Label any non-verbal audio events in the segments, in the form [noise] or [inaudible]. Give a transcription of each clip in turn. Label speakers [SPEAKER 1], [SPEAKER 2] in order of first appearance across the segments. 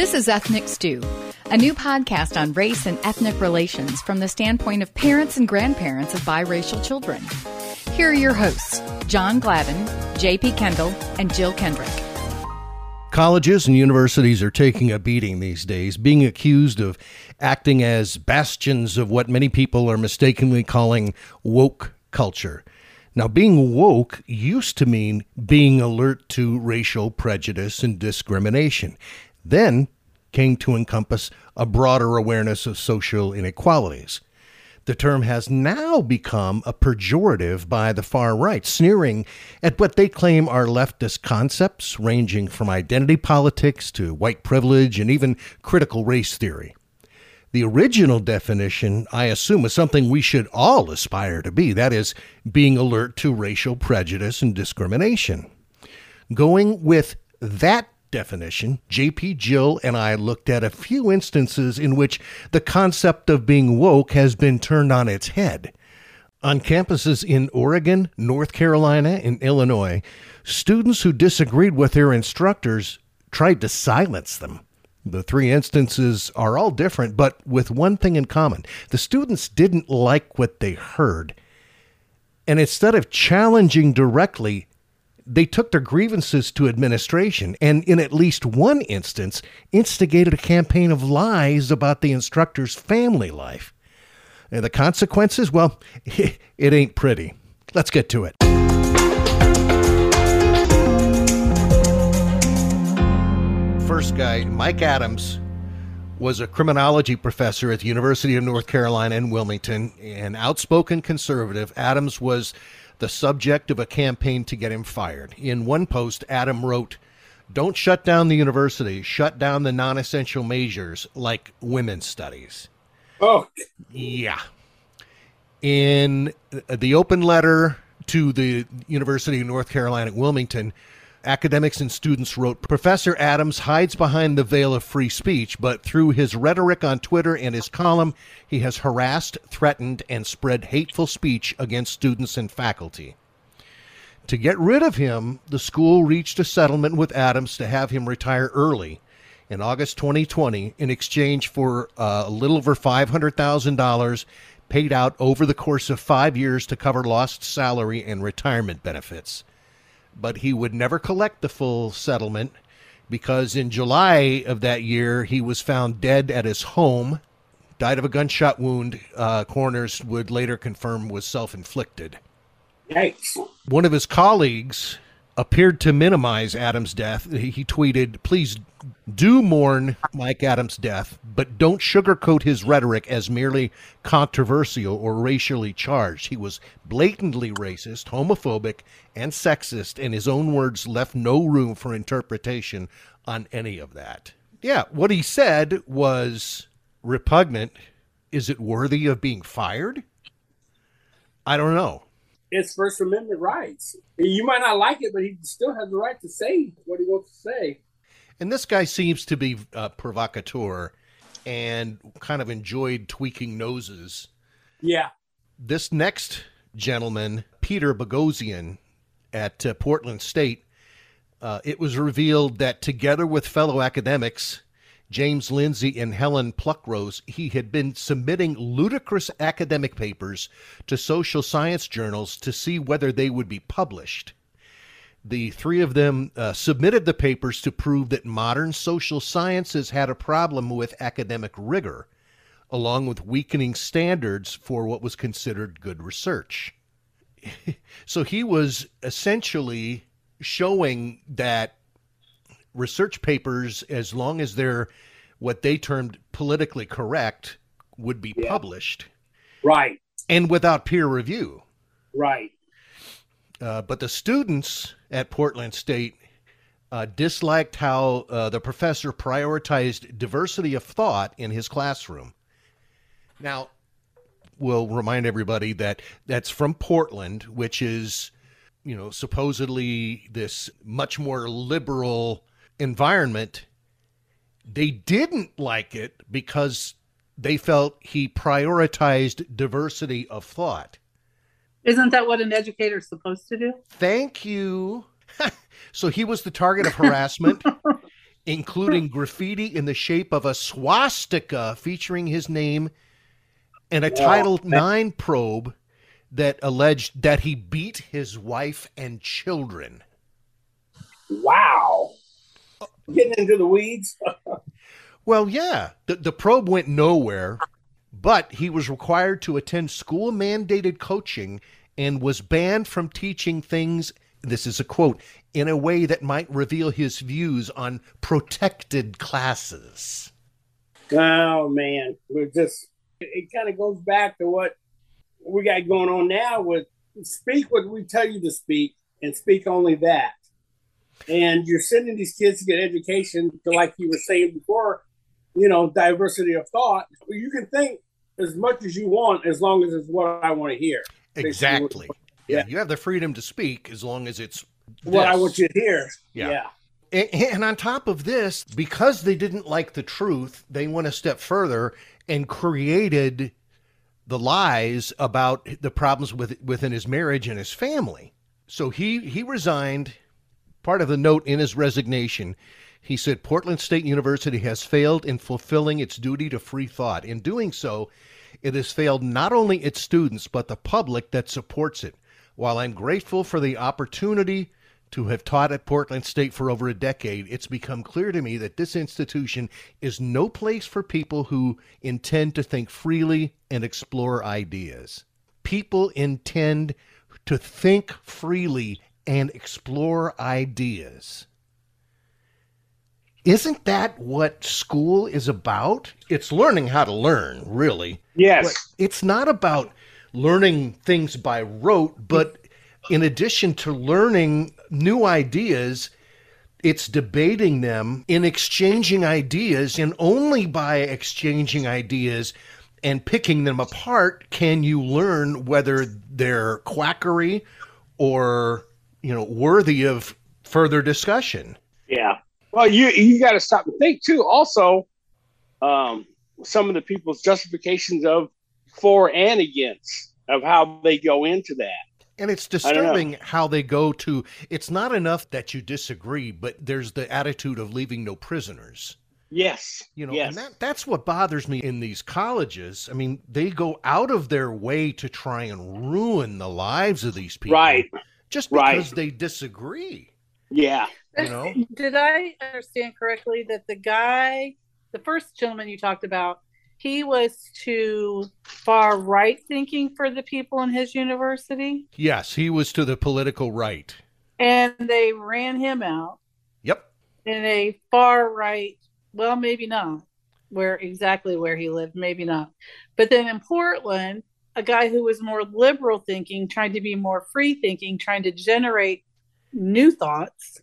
[SPEAKER 1] This is Ethnic Stew, a new podcast on race and ethnic relations from the standpoint of parents and grandparents of biracial children. Here are your hosts, John Glavin, J.P. Kendall, and Jill Kendrick.
[SPEAKER 2] Colleges and universities are taking a beating these days, being accused of acting as bastions of what many people are mistakenly calling woke culture. Now, being woke used to mean being alert to racial prejudice and discrimination then came to encompass a broader awareness of social inequalities. The term has now become a pejorative by the far right, sneering at what they claim are leftist concepts ranging from identity politics to white privilege and even critical race theory. The original definition, I assume, is something we should all aspire to be that is, being alert to racial prejudice and discrimination. Going with that definition, JP Jill and I looked at a few instances in which the concept of being woke has been turned on its head. On campuses in Oregon, North Carolina, and Illinois, students who disagreed with their instructors tried to silence them. The three instances are all different, but with one thing in common the students didn't like what they heard. And instead of challenging directly, they took their grievances to administration and, in at least one instance, instigated a campaign of lies about the instructor's family life. And the consequences? Well, [laughs] it ain't pretty. Let's get to it. First guy, Mike Adams, was a criminology professor at the University of North Carolina in Wilmington, an outspoken conservative. Adams was the subject of a campaign to get him fired. In one post, Adam wrote, Don't shut down the university, shut down the non essential majors like women's studies.
[SPEAKER 3] Oh,
[SPEAKER 2] yeah. In the open letter to the University of North Carolina at Wilmington, Academics and students wrote Professor Adams hides behind the veil of free speech, but through his rhetoric on Twitter and his column, he has harassed, threatened, and spread hateful speech against students and faculty. To get rid of him, the school reached a settlement with Adams to have him retire early in August 2020 in exchange for uh, a little over $500,000 paid out over the course of five years to cover lost salary and retirement benefits but he would never collect the full settlement because in July of that year, he was found dead at his home, died of a gunshot wound. Uh, coroners would later confirm was self inflicted.
[SPEAKER 3] Yikes.
[SPEAKER 2] One of his colleagues appeared to minimize Adams' death. He tweeted, Please do mourn Mike Adams' death, but don't sugarcoat his rhetoric as merely controversial or racially charged. He was blatantly racist, homophobic, and sexist, and his own words left no room for interpretation on any of that. Yeah, what he said was repugnant. Is it worthy of being fired? I don't know
[SPEAKER 3] it's First Amendment rights. You might not like it, but he still has the right to say what he wants to say.
[SPEAKER 2] And this guy seems to be a provocateur and kind of enjoyed tweaking noses.
[SPEAKER 3] Yeah.
[SPEAKER 2] This next gentleman, Peter Boghossian at uh, Portland State, uh, it was revealed that together with fellow academics, James Lindsay and Helen Pluckrose, he had been submitting ludicrous academic papers to social science journals to see whether they would be published. The three of them uh, submitted the papers to prove that modern social sciences had a problem with academic rigor, along with weakening standards for what was considered good research. [laughs] so he was essentially showing that research papers, as long as they're what they termed politically correct, would be yeah. published.
[SPEAKER 3] Right.
[SPEAKER 2] And without peer review.
[SPEAKER 3] Right.
[SPEAKER 2] Uh, but the students at Portland State uh, disliked how uh, the professor prioritized diversity of thought in his classroom. Now, we'll remind everybody that that's from Portland, which is, you know, supposedly this much more liberal environment, they didn't like it because they felt he prioritized diversity of thought.
[SPEAKER 4] Isn't that what an educator is supposed to do?
[SPEAKER 2] Thank you. [laughs] so he was the target of harassment [laughs] including graffiti in the shape of a swastika featuring his name and a Title IX probe that alleged that he beat his wife and children.
[SPEAKER 3] Wow. Getting into the weeds. [laughs]
[SPEAKER 2] well, yeah, the, the probe went nowhere, but he was required to attend school mandated coaching and was banned from teaching things. This is a quote in a way that might reveal his views on protected classes.
[SPEAKER 3] Oh man, we're just it kind of goes back to what we got going on now with speak what we tell you to speak and speak only that. And you're sending these kids to get education to, like you were saying before, you know, diversity of thought. You can think as much as you want as long as it's what I want to hear.
[SPEAKER 2] Exactly. Yeah. yeah. you have the freedom to speak as long as it's
[SPEAKER 3] this. what I want you to hear. Yeah. yeah.
[SPEAKER 2] And on top of this, because they didn't like the truth, they went a step further and created the lies about the problems with within his marriage and his family. So he he resigned. Part of the note in his resignation, he said Portland State University has failed in fulfilling its duty to free thought. In doing so, it has failed not only its students but the public that supports it. While I'm grateful for the opportunity to have taught at Portland State for over a decade, it's become clear to me that this institution is no place for people who intend to think freely and explore ideas. People intend to think freely and explore ideas. Isn't that what school is about? It's learning how to learn, really.
[SPEAKER 3] Yes. But
[SPEAKER 2] it's not about learning things by rote, but in addition to learning new ideas, it's debating them in exchanging ideas, and only by exchanging ideas and picking them apart can you learn whether they're quackery or you know worthy of further discussion.
[SPEAKER 3] Yeah. Well, you you got to stop and think too. Also, um, some of the people's justifications of for and against of how they go into that.
[SPEAKER 2] And it's disturbing how they go to it's not enough that you disagree, but there's the attitude of leaving no prisoners.
[SPEAKER 3] Yes.
[SPEAKER 2] You know,
[SPEAKER 3] yes.
[SPEAKER 2] and that, that's what bothers me in these colleges. I mean, they go out of their way to try and ruin the lives of these people.
[SPEAKER 3] Right.
[SPEAKER 2] Just because right. they disagree.
[SPEAKER 3] Yeah.
[SPEAKER 2] You know? [laughs]
[SPEAKER 4] Did I understand correctly that the guy, the first gentleman you talked about, he was too far right thinking for the people in his university.
[SPEAKER 2] Yes, he was to the political right.
[SPEAKER 4] And they ran him out.
[SPEAKER 2] Yep.
[SPEAKER 4] In a far right, well, maybe not where exactly where he lived, maybe not. But then in Portland, a guy who was more liberal thinking, trying to be more free thinking, trying to generate new thoughts,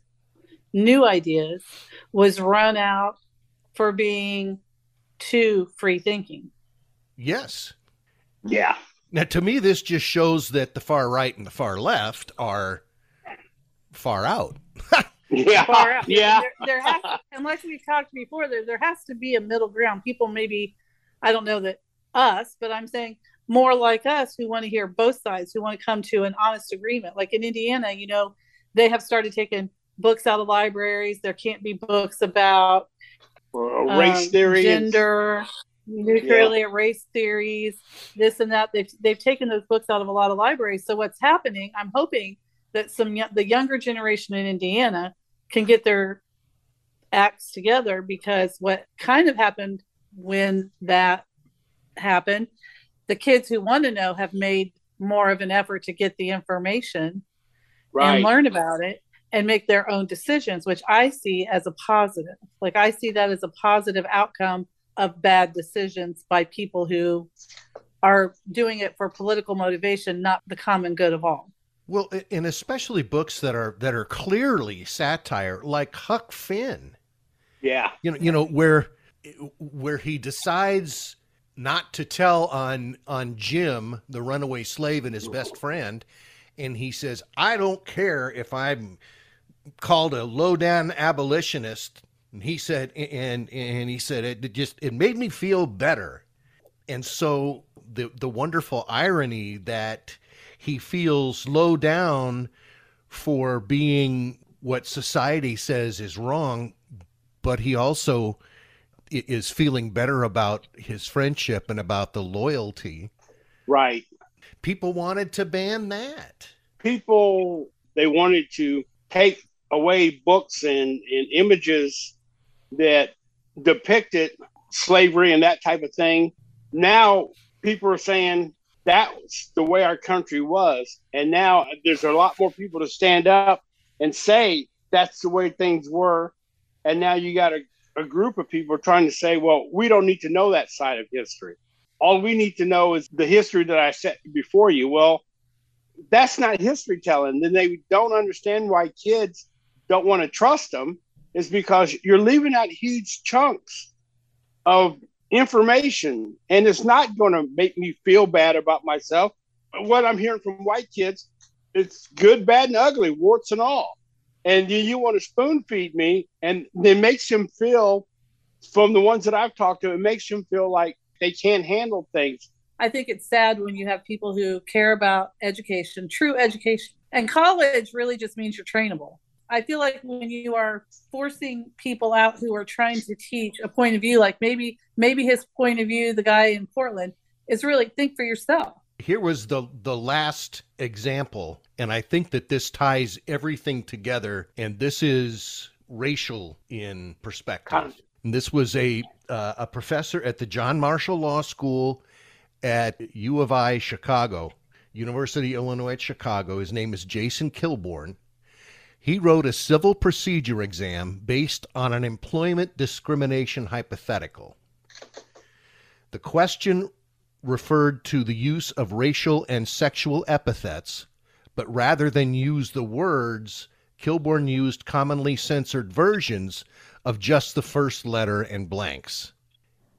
[SPEAKER 4] new ideas, was run out for being too free thinking.
[SPEAKER 2] Yes.
[SPEAKER 3] Yeah.
[SPEAKER 2] Now, to me, this just shows that the far right and the far left are far out. [laughs]
[SPEAKER 3] yeah.
[SPEAKER 4] Far out. [laughs]
[SPEAKER 3] Yeah.
[SPEAKER 4] There, there has, and like we talked before, there, there has to be a middle ground. People maybe, I don't know that us, but I'm saying more like us who want to hear both sides, who want to come to an honest agreement. Like in Indiana, you know, they have started taking books out of libraries. There can't be books about
[SPEAKER 3] uh, race um, theory,
[SPEAKER 4] gender, nuclear yeah. race theories, this and that. They've they've taken those books out of a lot of libraries. So what's happening? I'm hoping that some the younger generation in Indiana can get their acts together because what kind of happened when that happened, the kids who want to know have made more of an effort to get the information right. and learn about it and make their own decisions, which I see as a positive. Like I see that as a positive outcome of bad decisions by people who are doing it for political motivation, not the common good of all.
[SPEAKER 2] Well, and especially books that are that are clearly satire, like Huck Finn.
[SPEAKER 3] Yeah,
[SPEAKER 2] you know, you know where where he decides not to tell on on Jim, the runaway slave, and his best friend, and he says, "I don't care if I'm called a low down abolitionist. And he said, and and he said it just it made me feel better. And so the the wonderful irony that he feels low down for being what society says is wrong, but he also is feeling better about his friendship and about the loyalty.
[SPEAKER 3] Right.
[SPEAKER 2] People wanted to ban that.
[SPEAKER 3] People they wanted to take away books and, and images that depicted slavery and that type of thing. Now people are saying that's the way our country was. And now there's a lot more people to stand up and say that's the way things were. And now you got a, a group of people trying to say, well, we don't need to know that side of history. All we need to know is the history that I set before you. Well, that's not history telling. Then they don't understand why kids don't want to trust them is because you're leaving out huge chunks of information and it's not going to make me feel bad about myself what i'm hearing from white kids it's good bad and ugly warts and all and you, you want to spoon feed me and it makes him feel from the ones that i've talked to it makes him feel like they can't handle things
[SPEAKER 4] i think it's sad when you have people who care about education true education and college really just means you're trainable I feel like when you are forcing people out who are trying to teach a point of view, like maybe maybe his point of view, the guy in Portland, is really think for yourself.
[SPEAKER 2] Here was the the last example, and I think that this ties everything together. And this is racial in perspective. And this was a uh, a professor at the John Marshall Law School at U of I Chicago, University of Illinois at Chicago. His name is Jason Kilborn he wrote a civil procedure exam based on an employment discrimination hypothetical. The question referred to the use of racial and sexual epithets, but rather than use the words, Kilborn used commonly censored versions of just the first letter and blanks.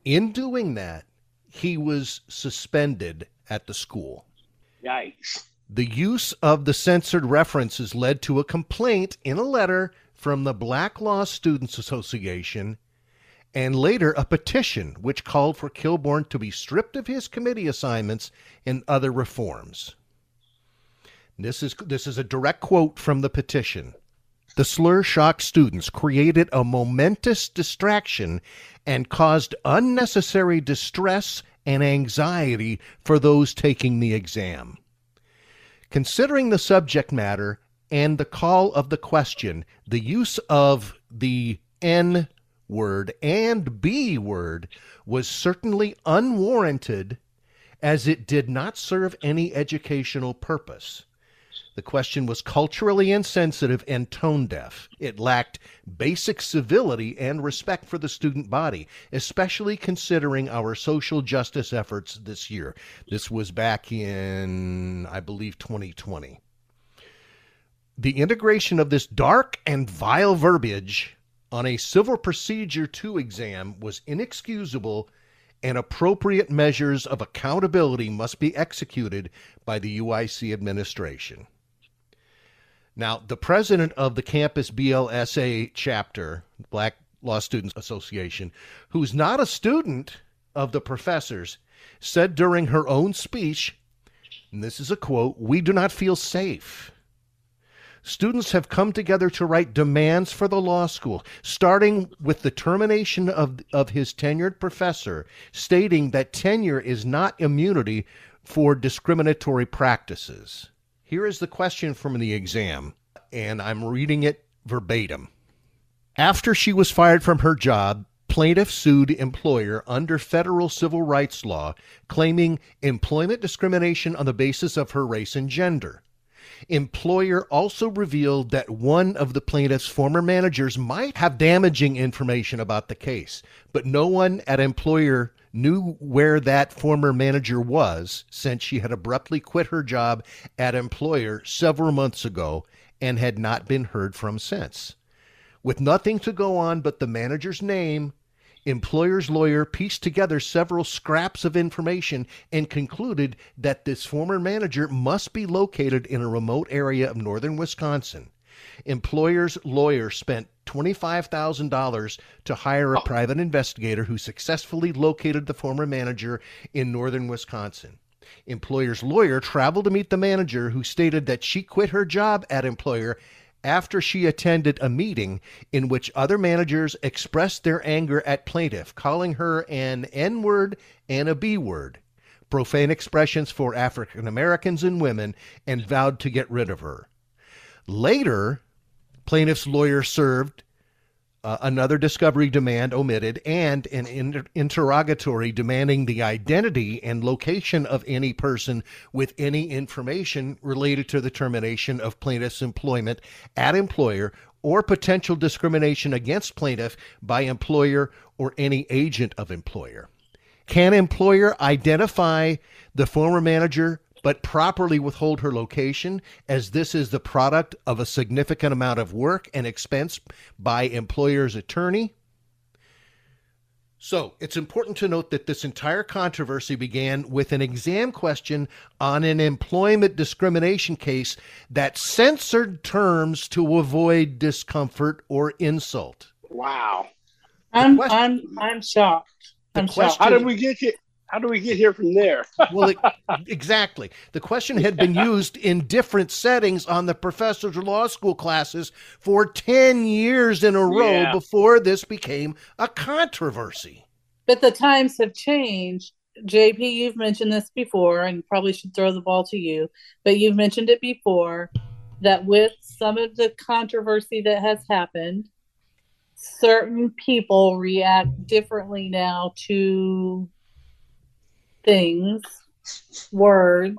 [SPEAKER 2] In doing that, he was suspended at the school.
[SPEAKER 3] Yikes.
[SPEAKER 2] The use of the censored references led to a complaint in a letter from the Black Law Students Association and later a petition which called for Kilborn to be stripped of his committee assignments and other reforms. This is this is a direct quote from the petition. The slur shocked students, created a momentous distraction, and caused unnecessary distress and anxiety for those taking the exam. Considering the subject matter and the call of the question, the use of the N word and B word was certainly unwarranted as it did not serve any educational purpose. The question was culturally insensitive and tone deaf. It lacked basic civility and respect for the student body, especially considering our social justice efforts this year. This was back in, I believe, 2020. The integration of this dark and vile verbiage on a Civil Procedure 2 exam was inexcusable and appropriate measures of accountability must be executed by the UIC administration. Now, the president of the campus BLSA chapter, Black Law Students Association, who's not a student of the professors, said during her own speech, and this is a quote, we do not feel safe. Students have come together to write demands for the law school, starting with the termination of, of his tenured professor, stating that tenure is not immunity for discriminatory practices. Here is the question from the exam, and I'm reading it verbatim. After she was fired from her job, plaintiff sued employer under federal civil rights law, claiming employment discrimination on the basis of her race and gender. Employer also revealed that one of the plaintiff's former managers might have damaging information about the case, but no one at employer knew where that former manager was since she had abruptly quit her job at employer several months ago and had not been heard from since. With nothing to go on but the manager's name, employer's lawyer pieced together several scraps of information and concluded that this former manager must be located in a remote area of northern Wisconsin. Employer's lawyer spent $25,000 to hire a oh. private investigator who successfully located the former manager in northern Wisconsin. Employer's lawyer traveled to meet the manager who stated that she quit her job at employer after she attended a meeting in which other managers expressed their anger at plaintiff, calling her an N word and a B word, profane expressions for African Americans and women, and vowed to get rid of her. Later, plaintiff's lawyer served uh, another discovery demand omitted, and an inter- interrogatory demanding the identity and location of any person with any information related to the termination of plaintiff's employment at employer or potential discrimination against plaintiff by employer or any agent of employer. Can employer identify the former manager but properly withhold her location as this is the product of a significant amount of work and expense by employer's attorney. So it's important to note that this entire controversy began with an exam question on an employment discrimination case that censored terms to avoid discomfort or insult.
[SPEAKER 3] Wow.
[SPEAKER 4] I'm question, I'm I'm shocked. I'm
[SPEAKER 3] question, shocked. How did we get here? How do we get here from there? [laughs]
[SPEAKER 2] well, it, exactly. The question had been used in different settings on the professor's law school classes for 10 years in a row yeah. before this became a controversy.
[SPEAKER 4] But the times have changed. JP, you've mentioned this before and probably should throw the ball to you, but you've mentioned it before that with some of the controversy that has happened, certain people react differently now to things, words.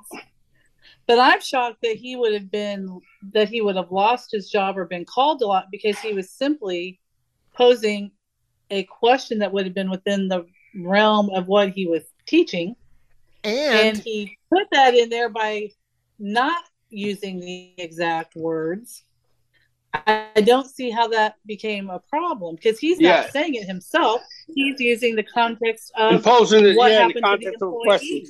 [SPEAKER 4] But I'm shocked that he would have been that he would have lost his job or been called a lot because he was simply posing a question that would have been within the realm of what he was teaching.
[SPEAKER 2] And,
[SPEAKER 4] and he put that in there by not using the exact words. I don't see how that became a problem because he's not yeah. saying it himself. He's using the context of
[SPEAKER 3] imposing it, what yeah, happened the context to the of question.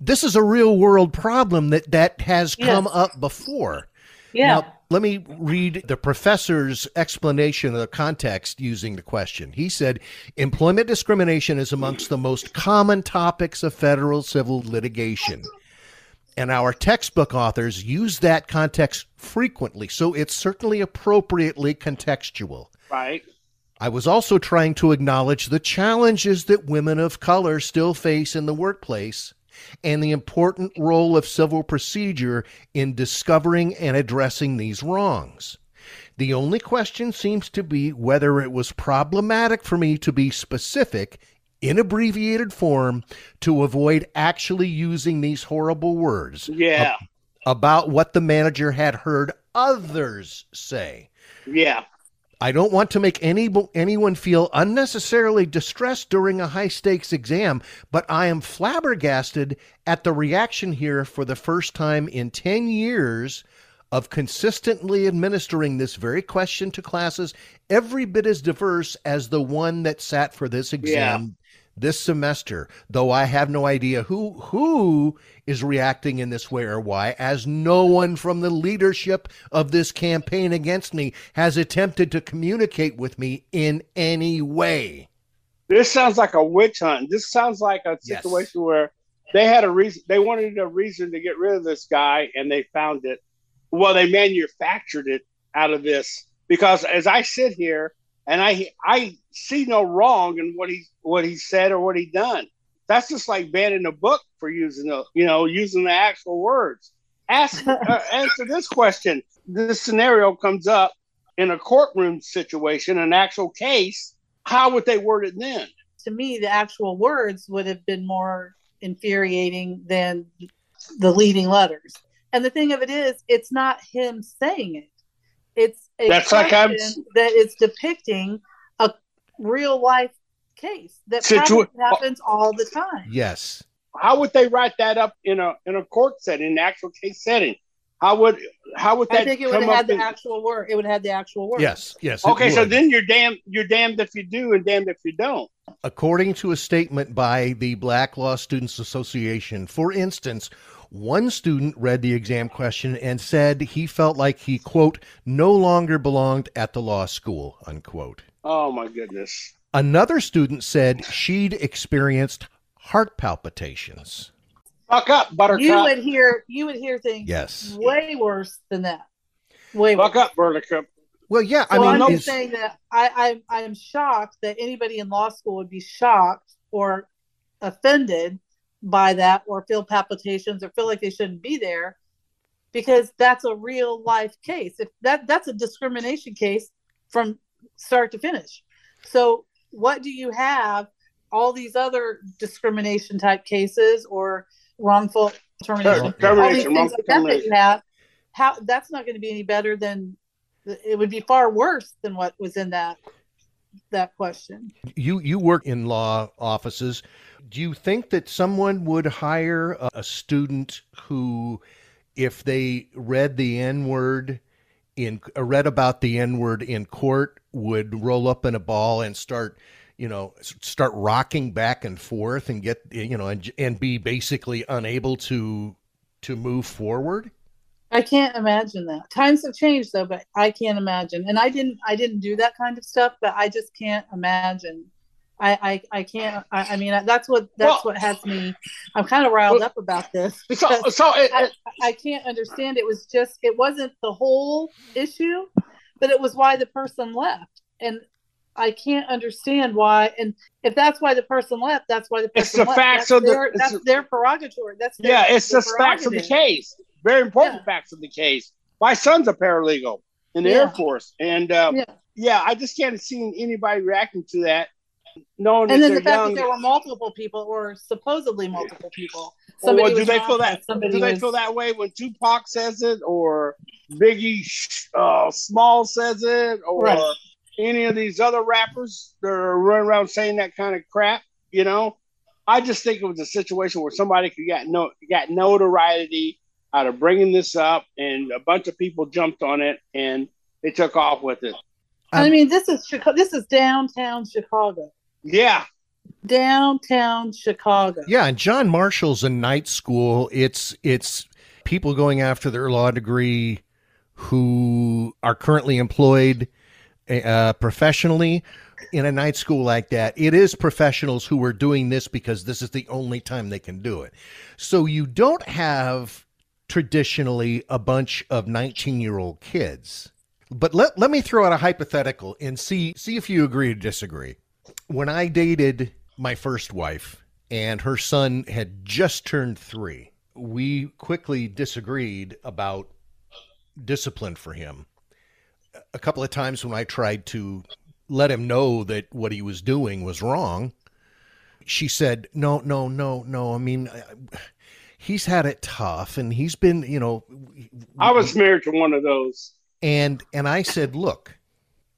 [SPEAKER 2] This is a real world problem that that has come yes. up before.
[SPEAKER 4] Yeah.
[SPEAKER 2] Now, let me read the professor's explanation of the context using the question. He said, Employment discrimination is amongst the most common topics of federal civil litigation and our textbook authors use that context frequently, so it's certainly appropriately contextual.
[SPEAKER 3] Right.
[SPEAKER 2] I was also trying to acknowledge the challenges that women of color still face in the workplace and the important role of civil procedure in discovering and addressing these wrongs. The only question seems to be whether it was problematic for me to be specific in abbreviated form to avoid actually using these horrible words.
[SPEAKER 3] Yeah.
[SPEAKER 2] Ab- about what the manager had heard others say.
[SPEAKER 3] Yeah.
[SPEAKER 2] I don't want to make any anyone feel unnecessarily distressed during a high stakes exam, but I am flabbergasted at the reaction here for the first time in 10 years of consistently administering this very question to classes every bit as diverse as the one that sat for this exam this semester, though I have no idea who who is reacting in this way or why, as no one from the leadership of this campaign against me has attempted to communicate with me in any way.
[SPEAKER 3] This sounds like a witch hunt. This sounds like a situation yes. where they had a reason they wanted a reason to get rid of this guy and they found it. Well, they manufactured it out of this because as I sit here and I I see no wrong in what he what he said or what he done. That's just like banning a book for using the you know using the actual words. Ask [laughs] uh, answer this question. This scenario comes up in a courtroom situation, an actual case. How would they word it then?
[SPEAKER 4] To me, the actual words would have been more infuriating than the leading letters. And the thing of it is, it's not him saying it. It's a That's like I'm... that is depicting a real life case that Situ- happens all the time.
[SPEAKER 2] Yes.
[SPEAKER 3] How would they write that up in a in a court setting, an actual case setting? How would how would that? I
[SPEAKER 4] think it would have had the in... actual word. It would have had the actual word.
[SPEAKER 2] Yes, yes.
[SPEAKER 3] Okay, so then you're damned. You're damned if you do, and damned if you don't.
[SPEAKER 2] According to a statement by the Black Law Students Association, for instance, one student read the exam question and said he felt like he, quote, no longer belonged at the law school, unquote.
[SPEAKER 3] Oh, my goodness.
[SPEAKER 2] Another student said she'd experienced heart palpitations.
[SPEAKER 3] Fuck up, Buttercup.
[SPEAKER 4] You would hear you would hear things
[SPEAKER 2] yes.
[SPEAKER 4] way worse than that. Fuck
[SPEAKER 3] Buck up, Buttercup.
[SPEAKER 2] Well, yeah, I
[SPEAKER 4] so
[SPEAKER 2] mean,
[SPEAKER 4] I'm just saying that I, I I'm shocked that anybody in law school would be shocked or offended by that or feel palpitations or feel like they shouldn't be there because that's a real life case. If that that's a discrimination case from start to finish. So what do you have all these other discrimination type cases or wrongful termination,
[SPEAKER 3] Termination,
[SPEAKER 4] all these things like that that you have? How that's not going to be any better than it would be far worse than what was in that that question.
[SPEAKER 2] you you work in law offices. Do you think that someone would hire a, a student who, if they read the N word in uh, read about the N word in court, would roll up in a ball and start, you know, start rocking back and forth and get you know and and be basically unable to to move forward?
[SPEAKER 4] I can't imagine that. Times have changed though, but I can't imagine. And I didn't I didn't do that kind of stuff, but I just can't imagine. I I, I can't I, I mean that's what that's
[SPEAKER 3] Well-
[SPEAKER 4] what has me I'm kind of riled up about this
[SPEAKER 3] So,
[SPEAKER 4] because
[SPEAKER 3] so it,
[SPEAKER 4] I, I can't understand it was just it wasn't the whole issue, but it was why the person left. And I can't understand why and if that's why the person left, that's why the person
[SPEAKER 3] It's the
[SPEAKER 4] left.
[SPEAKER 3] facts
[SPEAKER 4] that's
[SPEAKER 3] of the-
[SPEAKER 4] their,
[SPEAKER 3] it's
[SPEAKER 4] that's
[SPEAKER 3] the-
[SPEAKER 4] their prerogative. That's their,
[SPEAKER 3] yeah, it's just facts of the case. Very important
[SPEAKER 4] Yeah.
[SPEAKER 3] facts of the case. My son's a paralegal in the
[SPEAKER 4] Yeah.
[SPEAKER 3] Air Force, and uh,
[SPEAKER 4] Yeah.
[SPEAKER 3] yeah, I just can't see anybody reacting to that, No,
[SPEAKER 4] and then the fact
[SPEAKER 3] young.
[SPEAKER 4] that there were multiple people or supposedly multiple people Somebody
[SPEAKER 3] Well,
[SPEAKER 4] do
[SPEAKER 3] they feel that?
[SPEAKER 4] somebody
[SPEAKER 3] Do they
[SPEAKER 4] was-
[SPEAKER 3] feel that way when Tupac says it, or Biggie uh, Small says it, or
[SPEAKER 4] Right.
[SPEAKER 3] any of these other rappers that are running around saying that kind of crap? You know, I just think it was a situation where somebody could get no got notoriety out of bringing this up, and a bunch of people jumped on it, and they took off with it.
[SPEAKER 4] i
[SPEAKER 2] Um,
[SPEAKER 4] mean this is chicago this is downtown chicago
[SPEAKER 3] Yeah,
[SPEAKER 4] downtown chicago
[SPEAKER 2] Yeah, and John Marshall's a night school. It's it's people going after their law degree who are currently employed uh, professionally in a night school like that. It is professionals who are doing this because this is the only time they can do it. So you don't have traditionally a bunch of 19-year-old kids. But let, let me throw out a hypothetical and see see if you agree or disagree. When I dated my first wife and her son had just turned 3, we quickly disagreed about discipline for him. A couple of times when I tried to let him know that what he was doing was wrong, she said, "No, no, no, no. I mean, he's had it tough and he's been, you know,
[SPEAKER 3] I was married to one of those.
[SPEAKER 2] and and I said, "Look,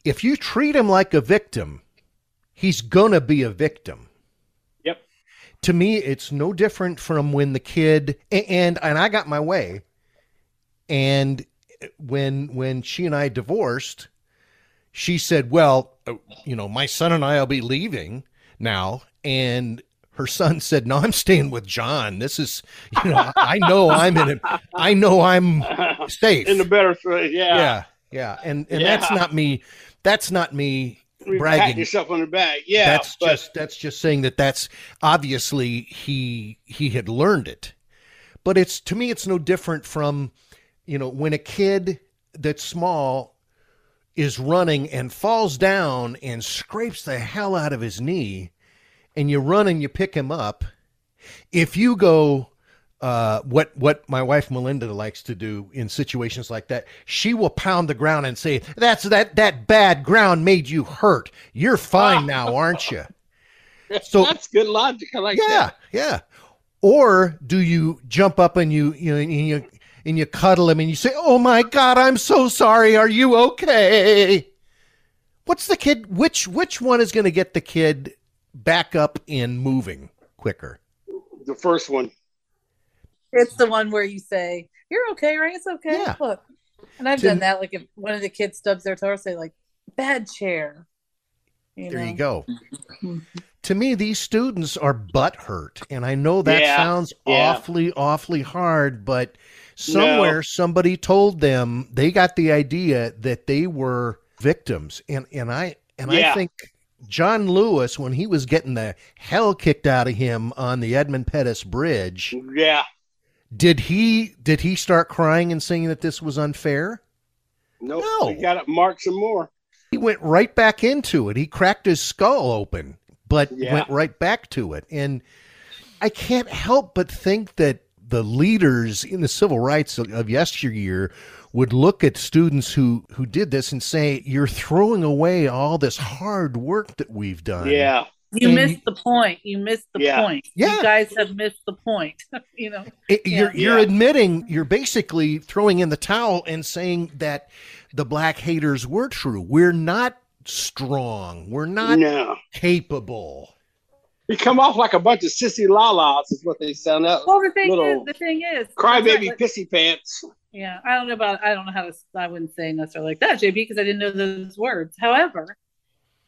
[SPEAKER 2] if you treat him like a victim, he's going to be a victim."
[SPEAKER 3] Yep.
[SPEAKER 2] To me, it's no different from when the kid and and I got my way. And when when she and I divorced, she said, "Well, uh, you know, my son and I'll be leaving now." And her son said, "No, I'm staying with John. This is, you know, I know I'm in it. I know I'm safe."
[SPEAKER 3] in the better, Place. yeah.
[SPEAKER 2] yeah yeah and and that's not me that's not me
[SPEAKER 3] You
[SPEAKER 2] bragging.
[SPEAKER 3] Yourself on the back. Yeah,
[SPEAKER 2] that's
[SPEAKER 3] but
[SPEAKER 2] just that's just saying that that's obviously he he had learned it but it's to me it's no different from you know when a kid that's small is running and falls down and scrapes the hell out of his knee and you run and you pick him up if you go uh, what what my wife Melinda likes to do in situations like that, she will pound the ground and say, "That's that that bad ground made you hurt. You're fine now, [laughs] aren't you?" [laughs] So
[SPEAKER 3] that's good logic. I like
[SPEAKER 2] yeah,
[SPEAKER 3] that.
[SPEAKER 2] yeah. Or do you jump up and you you know and you and you cuddle him and you say, "Oh my God, I'm so sorry. Are you okay?" What's the kid? Which which one is going to get the kid back up and moving quicker?
[SPEAKER 3] The first one.
[SPEAKER 4] it's the one where you say you're okay right it's okay
[SPEAKER 2] Yeah.
[SPEAKER 4] look and i've
[SPEAKER 2] To-
[SPEAKER 4] done that like if one of the kids stubs their toe or say like bad chair you
[SPEAKER 2] There
[SPEAKER 4] know?
[SPEAKER 2] you go. To me, these students are butt hurt, and I know that
[SPEAKER 3] Yeah,
[SPEAKER 2] sounds
[SPEAKER 3] yeah.
[SPEAKER 2] awfully, awfully hard, but somewhere somebody told them they got the idea that they were victims, and and I and I think John Lewis, when he was getting the hell kicked out of him on the Edmund Pettus Bridge,
[SPEAKER 3] Yeah.
[SPEAKER 2] did he did he start crying and saying that this was unfair?
[SPEAKER 3] Nope.
[SPEAKER 2] No.
[SPEAKER 3] We got to mark some more.
[SPEAKER 2] He went right back into it. He cracked his skull open, but
[SPEAKER 3] Yeah.
[SPEAKER 2] went right back to it. And I can't help but think that the leaders in the civil rights of yesteryear would look at students who who did this and say, "You're throwing away all this hard work that we've done."
[SPEAKER 3] Yeah.
[SPEAKER 4] You
[SPEAKER 2] And
[SPEAKER 4] missed
[SPEAKER 2] you-
[SPEAKER 4] the point. You missed the
[SPEAKER 3] Yeah.
[SPEAKER 4] point.
[SPEAKER 2] Yeah.
[SPEAKER 4] You guys have missed the point. [laughs] you know.
[SPEAKER 2] It- you're you're
[SPEAKER 3] Yeah.
[SPEAKER 2] admitting you're basically throwing in the towel and saying that the black haters were true. We're not strong. We're not
[SPEAKER 3] No.
[SPEAKER 2] capable.
[SPEAKER 3] You come off like a bunch of sissy la-las is what they sound out.
[SPEAKER 4] Well, the thing
[SPEAKER 3] Little
[SPEAKER 4] is, the thing is,
[SPEAKER 3] Crybaby
[SPEAKER 4] Like-
[SPEAKER 3] pissy pants.
[SPEAKER 4] Yeah, I don't know about. I don't know how to. I wouldn't say necessarily like that, JP, because I didn't know those words. However,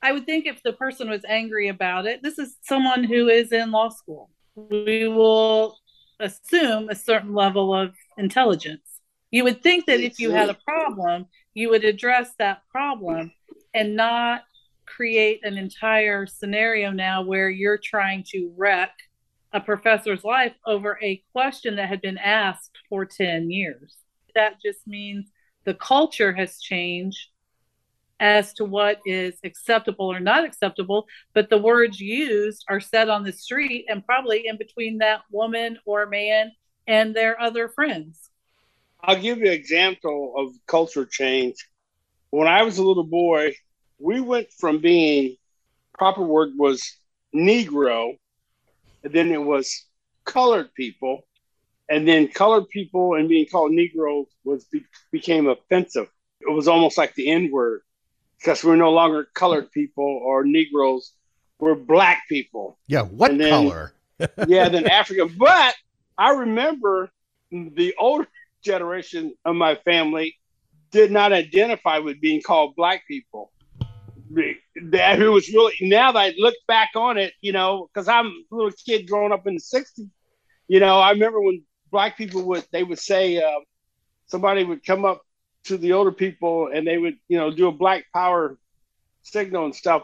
[SPEAKER 4] I would think if the person was angry about it, this is someone who is in law school. We will assume a certain level of intelligence. You would think that if you had a problem, you would address that problem and not create an entire scenario now where you're trying to wreck a professor's life over a question that had been asked for 10 years. That just means the culture has changed as to what is acceptable or not acceptable, but the words used are said on the street and probably in between that woman or man and their other friends.
[SPEAKER 3] I'll give you an example of culture change. When I was a little boy, we went from being proper word was Negro, and then it was colored people, and then colored people and being called Negro was be, became offensive. It was almost like the N word because we're no longer colored people or Negroes. We're black people.
[SPEAKER 2] Yeah, what
[SPEAKER 3] then-
[SPEAKER 2] color? [laughs]
[SPEAKER 3] yeah, then Africa. But I remember the older [laughs] generation of my family did not identify with being called black people. That it was really now that I look back on it, you know, because I'm a little kid growing up in the '60s. You know, I remember when black people would they would say uh, somebody would come up to the older people and they would you know do a black power signal and stuff.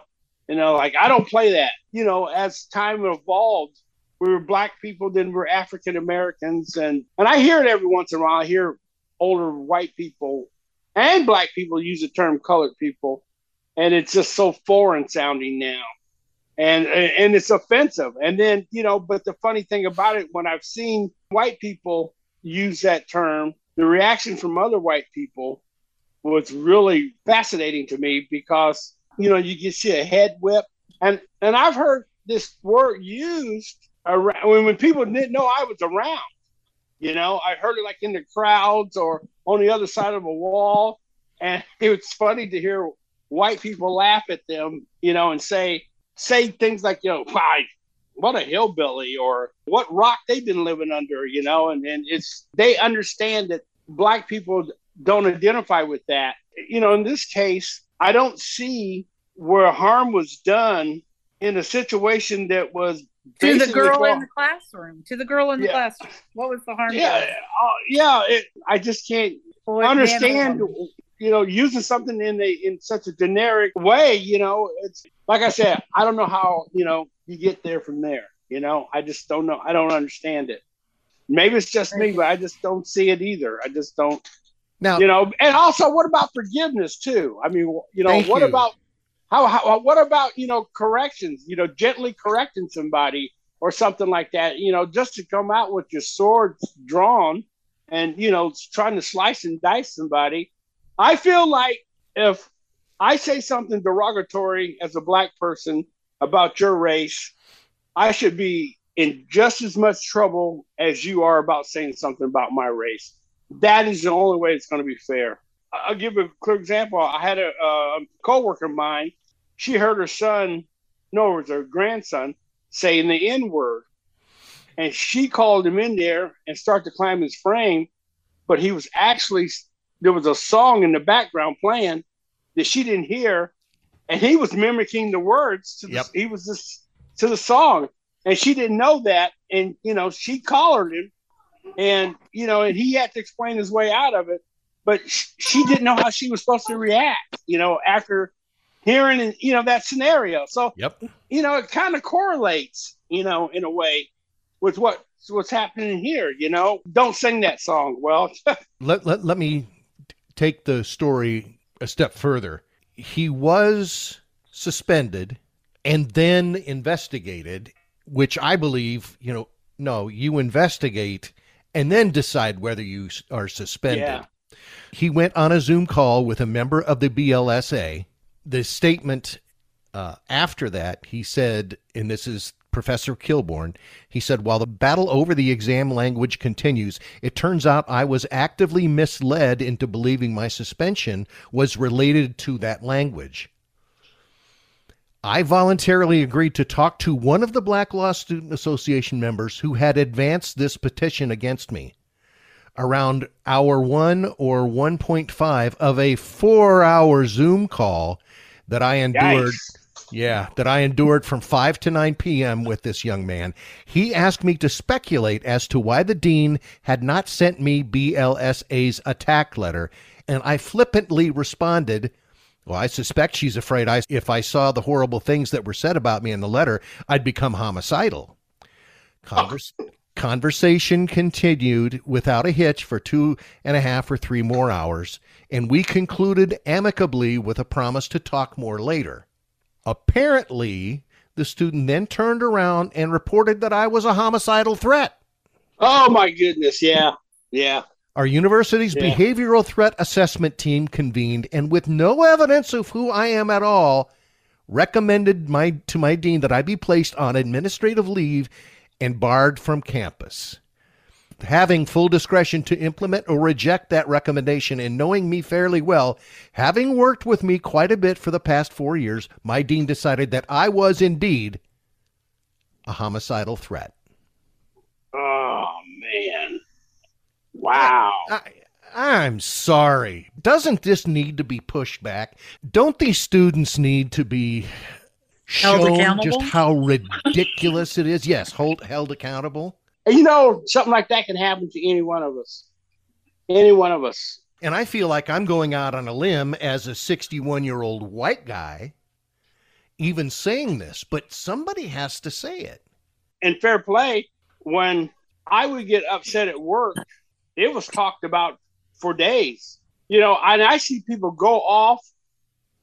[SPEAKER 3] You know, like I don't play that. You know, as time evolved, we were black people, then we're African Americans, and and I hear it every once in a while. I hear older white people and black people use the term colored people, and it's just so foreign sounding now, and and it's offensive. And then you know, but the funny thing about it, when I've seen white people use that term, the reaction from other white people was really fascinating to me because you know you can see a head whip, and and I've heard this word used around when, when people didn't know I was around. You know, I heard it like in the crowds or on the other side of a wall, and [laughs] it was funny to hear white people laugh at them, you know, and say say things like, you know, why, what a hillbilly, or what rock they've been living under, you know, and and it's they understand that black people don't identify with that. You know, in this case, I don't see where harm was done in a situation that was
[SPEAKER 4] To the girl in the classroom. To the girl in the
[SPEAKER 3] Yeah.
[SPEAKER 4] classroom. What was the harm?
[SPEAKER 3] yeah, uh, yeah. It, I just can't
[SPEAKER 4] Boy,
[SPEAKER 3] understand. You know, using something in a in such a generic way. You know, it's like I said. I don't know how you know you get there from there. You know, I just don't know. I don't understand it. Maybe it's just me, but I just don't see it either. I just don't.
[SPEAKER 2] Now,
[SPEAKER 3] You know, and also, what about forgiveness too? I mean, you know, what
[SPEAKER 2] you.
[SPEAKER 3] about how, how? Uh, what about you know corrections? You know, gently correcting somebody or something like that. You know, just to come out with your sword drawn and you know trying to slice and dice somebody. I feel like if I say something derogatory as a black person about your race, I should be in just as much trouble as you are about saying something about my race. That is the only way it's going to be fair. I'll give a clear example. I had a, a coworker of mine. She heard her son, no, it was her grandson, saying the N word, and she called him in there and started to climb his frame. But he was actually there was a song in the background playing that she didn't hear, and he was mimicking the words. To the,
[SPEAKER 2] Yep.
[SPEAKER 3] He was just to the song, and she didn't know that. And you know, she collared him, and you know, and he had to explain his way out of it. But sh- she didn't know how she was supposed to react. You know, after hearing you know that scenario. So
[SPEAKER 2] yep.
[SPEAKER 3] you know, it kind of correlates, you know, in a way with what what's happening here. You know, don't sing that song. Well, [laughs]
[SPEAKER 2] Let, let, let me take the story a step further. He was suspended and then investigated, which I believe, you know, no, you investigate and then decide whether you are suspended.
[SPEAKER 3] Yeah.
[SPEAKER 2] He went on a Zoom call with a member of the BLSA. The statement uh, after that, he said, and this is Professor Kilborn, he said, while the battle over the exam language continues, it turns out I was actively misled into believing my suspension was related to that language. I voluntarily agreed to talk to one of the Black Law Student Association members who had advanced this petition against me. Around hour one or 1.5 of a four hour Zoom call that I endured.
[SPEAKER 3] Yikes.
[SPEAKER 2] Yeah, that I endured from 5 to 9 p.m. with this young man. He asked me to speculate as to why the dean had not sent me BLSA's attack letter, and I flippantly responded, Well, I suspect she's afraid I, if I saw the horrible things that were said about me in the letter, I'd become homicidal. Convers- Conversation continued without a hitch for two and a half or three more hours, and we concluded amicably with a promise to talk more later. Apparently, the student then turned around and reported that I was a homicidal threat.
[SPEAKER 3] Oh my goodness. Yeah. Yeah.
[SPEAKER 2] Our university's
[SPEAKER 3] Yeah.
[SPEAKER 2] behavioral threat assessment team convened and with no evidence of who I am at all recommended my to my dean that I be placed on administrative leave and barred from campus. Having full discretion to implement or reject that recommendation and knowing me fairly well, having worked with me quite a bit for the past 4 years, my dean decided that I was indeed a homicidal threat.
[SPEAKER 3] Oh man. Wow.
[SPEAKER 2] I, I'm sorry. Doesn't this need to be pushed back? Don't these students need to be
[SPEAKER 4] Held
[SPEAKER 2] shown
[SPEAKER 4] accountable?
[SPEAKER 2] just how ridiculous it is? Yes, hold held accountable.
[SPEAKER 3] And you know, something like that can happen to any one of us. Any one of us.
[SPEAKER 2] And I feel like I'm going out on a limb as a 61 year old white guy, even saying this, but somebody has to say it.
[SPEAKER 3] And fair play, when I would get upset at work, it was talked about for days. You know, and I see people go off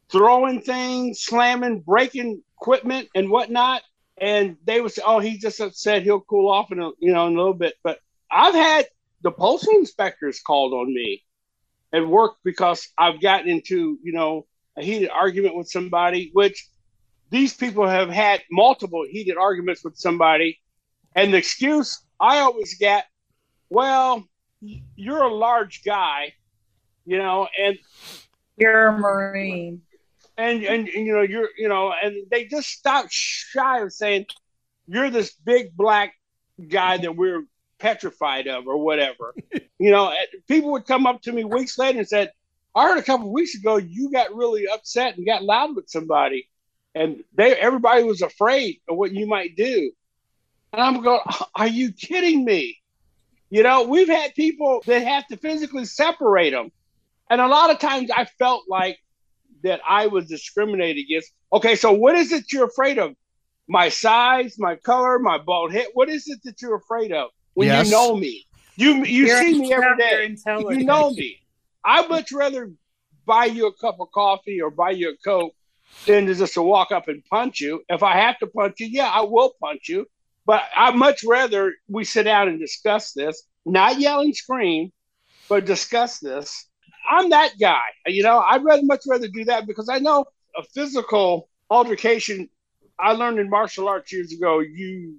[SPEAKER 3] throwing things, slamming, breaking equipment and whatnot. And they would say, "Oh, he's just upset. He'll cool off in a you know in a little bit." But I've had the postal inspectors called on me at work because I've gotten into you know a heated argument with somebody, which these people have had multiple heated arguments with somebody, and the excuse I always get, "Well, you're a large guy," you know, and
[SPEAKER 4] You're a Marine.
[SPEAKER 3] And and, and you know you're you know and they just stop shy of saying you're this big black guy that we're petrified of or whatever. [laughs] You know people would come up to me weeks later and said i heard a couple of weeks ago you got really upset and got loud with somebody and they everybody was afraid of what you might do. And i'm going are you kidding me? You know we've had people that have to physically separate them and a lot of times i felt like that I was discriminated against. Okay, so what is it you're afraid of? My size, my color, my bald head. What is it that you're afraid of when
[SPEAKER 2] Yes.
[SPEAKER 3] you know me? You you
[SPEAKER 4] You're
[SPEAKER 3] see me every day.
[SPEAKER 4] you're
[SPEAKER 3] day.
[SPEAKER 4] intelligent.
[SPEAKER 3] You know me. I'd much rather buy you a cup of coffee or buy you a coke than to just to walk up and punch you. If I have to punch you, yeah, I will punch you. But I'd much rather we sit down and discuss this, not yell and scream, but discuss this. I'm that guy. You know, I'd rather much rather do that because I know a physical altercation. I learned in martial arts years ago. You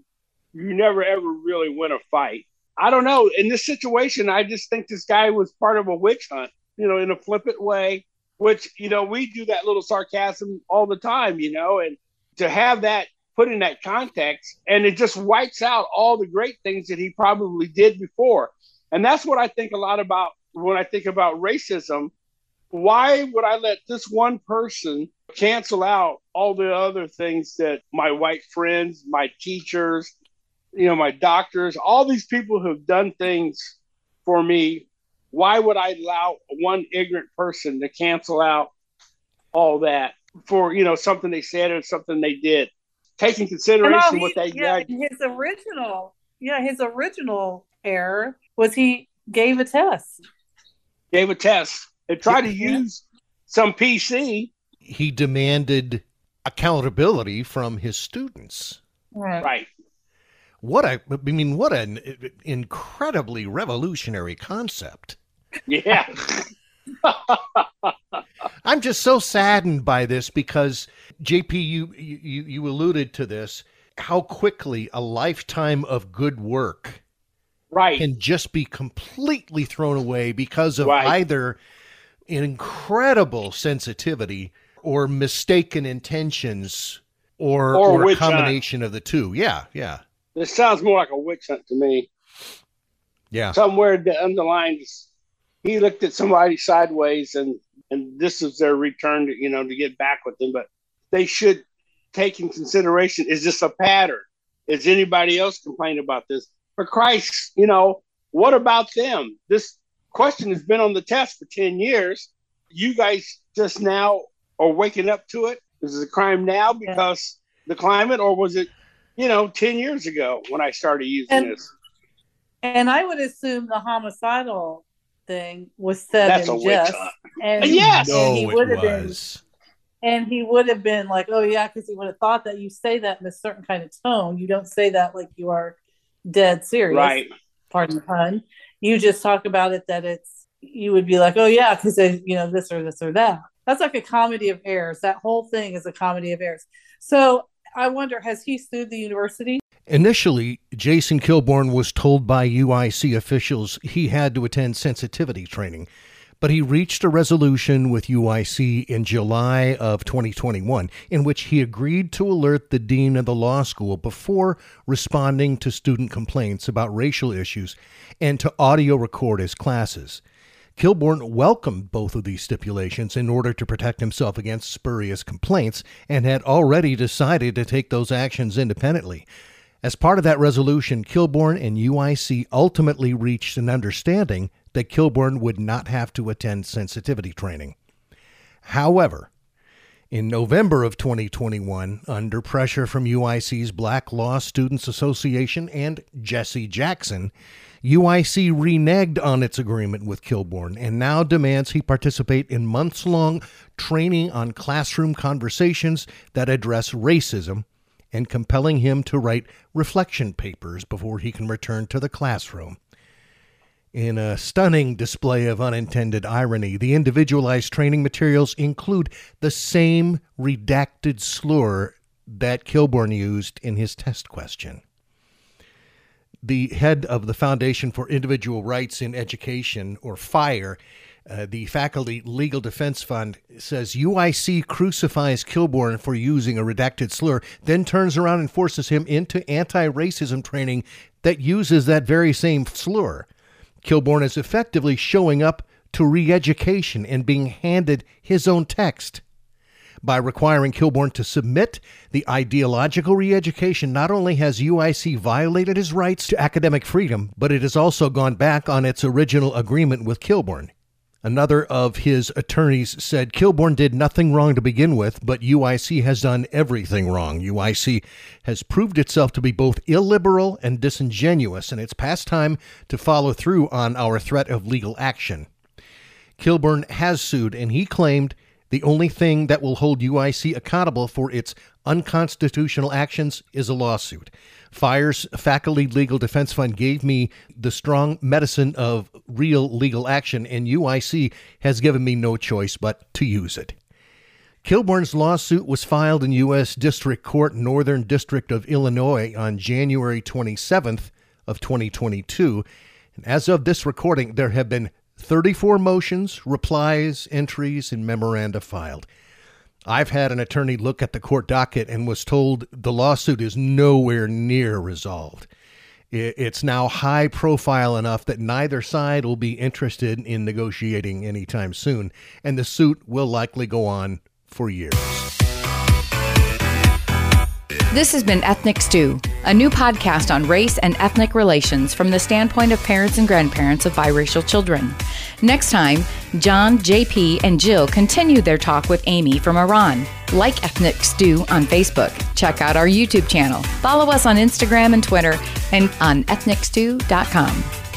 [SPEAKER 3] you never ever really win a fight. I don't know. In this situation, I just think this guy was part of a witch hunt. You know, in a flippant way, which you know we do that little sarcasm all the time. You know, and to have that put in that context, and it just wipes out all the great things that he probably did before. And that's what I think a lot about when I think about racism. Why would I let this one person cancel out all the other things that my white friends, my teachers, you know, my doctors, all these people who've done things for me? Why would I allow one ignorant person to cancel out all that for, you know, something they said or something they did? Taking consideration
[SPEAKER 4] he-
[SPEAKER 3] what they
[SPEAKER 4] yeah,
[SPEAKER 3] did.
[SPEAKER 4] his original, yeah, his original error was he gave a test.
[SPEAKER 3] Gave a test. and tried to use some PC.
[SPEAKER 2] He demanded accountability from his students.
[SPEAKER 4] Right.
[SPEAKER 3] Right.
[SPEAKER 2] What a, I mean, what an incredibly revolutionary concept.
[SPEAKER 3] Yeah. [laughs]
[SPEAKER 2] I'm just so saddened by this because JP, you you you alluded to this, how quickly a lifetime of good work
[SPEAKER 3] right.
[SPEAKER 2] can just be completely thrown away because of
[SPEAKER 3] Right.
[SPEAKER 2] either an incredible sensitivity or mistaken intentions or,
[SPEAKER 3] Or
[SPEAKER 2] or a
[SPEAKER 3] witch hunt.
[SPEAKER 2] combination of the two. Yeah, yeah,
[SPEAKER 3] This sounds more like a witch hunt to me.
[SPEAKER 2] yeah.
[SPEAKER 3] Somewhere the underlines, he looked at somebody sideways, and and this is their return to you know to get back with them. But they should take in consideration: is this a pattern? Is anybody else complaining about this? For Christ, you know, what about them? This question has been on the test for ten years. You guys just now are waking up to it. Is it a crime now because the climate, or was it, you know, ten years ago when I started using
[SPEAKER 4] And-
[SPEAKER 3] this?
[SPEAKER 4] And I would assume the homicidal thing was said
[SPEAKER 3] That's
[SPEAKER 4] in
[SPEAKER 3] witch
[SPEAKER 4] jest,
[SPEAKER 3] hunt.
[SPEAKER 4] and [laughs]
[SPEAKER 3] Yes!
[SPEAKER 4] and he would have been, and he would have been like, "Oh yeah," because he would have thought that you say that in a certain kind of tone. You don't say that like you are dead serious.
[SPEAKER 3] Right.
[SPEAKER 4] Pardon the pun. You just talk about it that it's. You would be like, "Oh yeah," because you know this or this or that. That's like a comedy of errors. That whole thing is a comedy of errors. So I wonder, has he sued the university?
[SPEAKER 2] Initially, Jason Kilborn was told by UIC officials he had to attend sensitivity training, but he reached a resolution with UIC in July of 2021 in which he agreed to alert the dean of the law school before responding to student complaints about racial issues and to audio record his classes. Kilborn welcomed both of these stipulations in order to protect himself against spurious complaints and had already decided to take those actions independently. As part of that resolution, Kilborn and UIC ultimately reached an understanding that Kilborn would not have to attend sensitivity training. However, in November of 2021, under pressure from UIC's Black Law Students Association and Jesse Jackson, UIC reneged on its agreement with Kilborn and now demands he participate in months long training on classroom conversations that address racism and compelling him to write reflection papers before he can return to the classroom. In a stunning display of unintended irony, the individualized training materials include the same redacted slur that Kilborn used in his test question. The head of the Foundation for Individual Rights in Education, or FIRE, uh, the Faculty Legal Defense Fund, says UIC crucifies Kilborn for using a redacted slur, then turns around and forces him into anti racism training that uses that very same slur. Kilborn is effectively showing up to re education and being handed his own text. By requiring Kilborn to submit the ideological re education, not only has UIC violated his rights to academic freedom, but it has also gone back on its original agreement with Kilborn. Another of his attorneys said Kilborn did nothing wrong to begin with, but UIC has done everything wrong. UIC has proved itself to be both illiberal and disingenuous, and it's past time to follow through on our threat of legal action. Kilborn has sued, and he claimed the only thing that will hold UIC accountable for its unconstitutional actions is a lawsuit. FIRE's Faculty Legal Defense Fund gave me the strong medicine of real legal action, and UIC has given me no choice but to use it. Kilborn's lawsuit was filed in U.S. District Court, Northern District of Illinois, on January 27th of 2022. And as of this recording, there have been 34 motions, replies, entries, and memoranda filed. I've had an attorney look at the court docket and was told the lawsuit is nowhere near resolved. It's now high profile enough that neither side will be interested in negotiating anytime soon, and the suit will likely go on for years.
[SPEAKER 1] This has been Ethnic Stew, a new podcast on race and ethnic relations from the standpoint of parents and grandparents of biracial children. Next time, John, JP, and Jill continue their talk with Amy from Iran. Like Ethnic Stew on Facebook. Check out our YouTube channel. Follow us on Instagram and Twitter and on ethnicstew.com.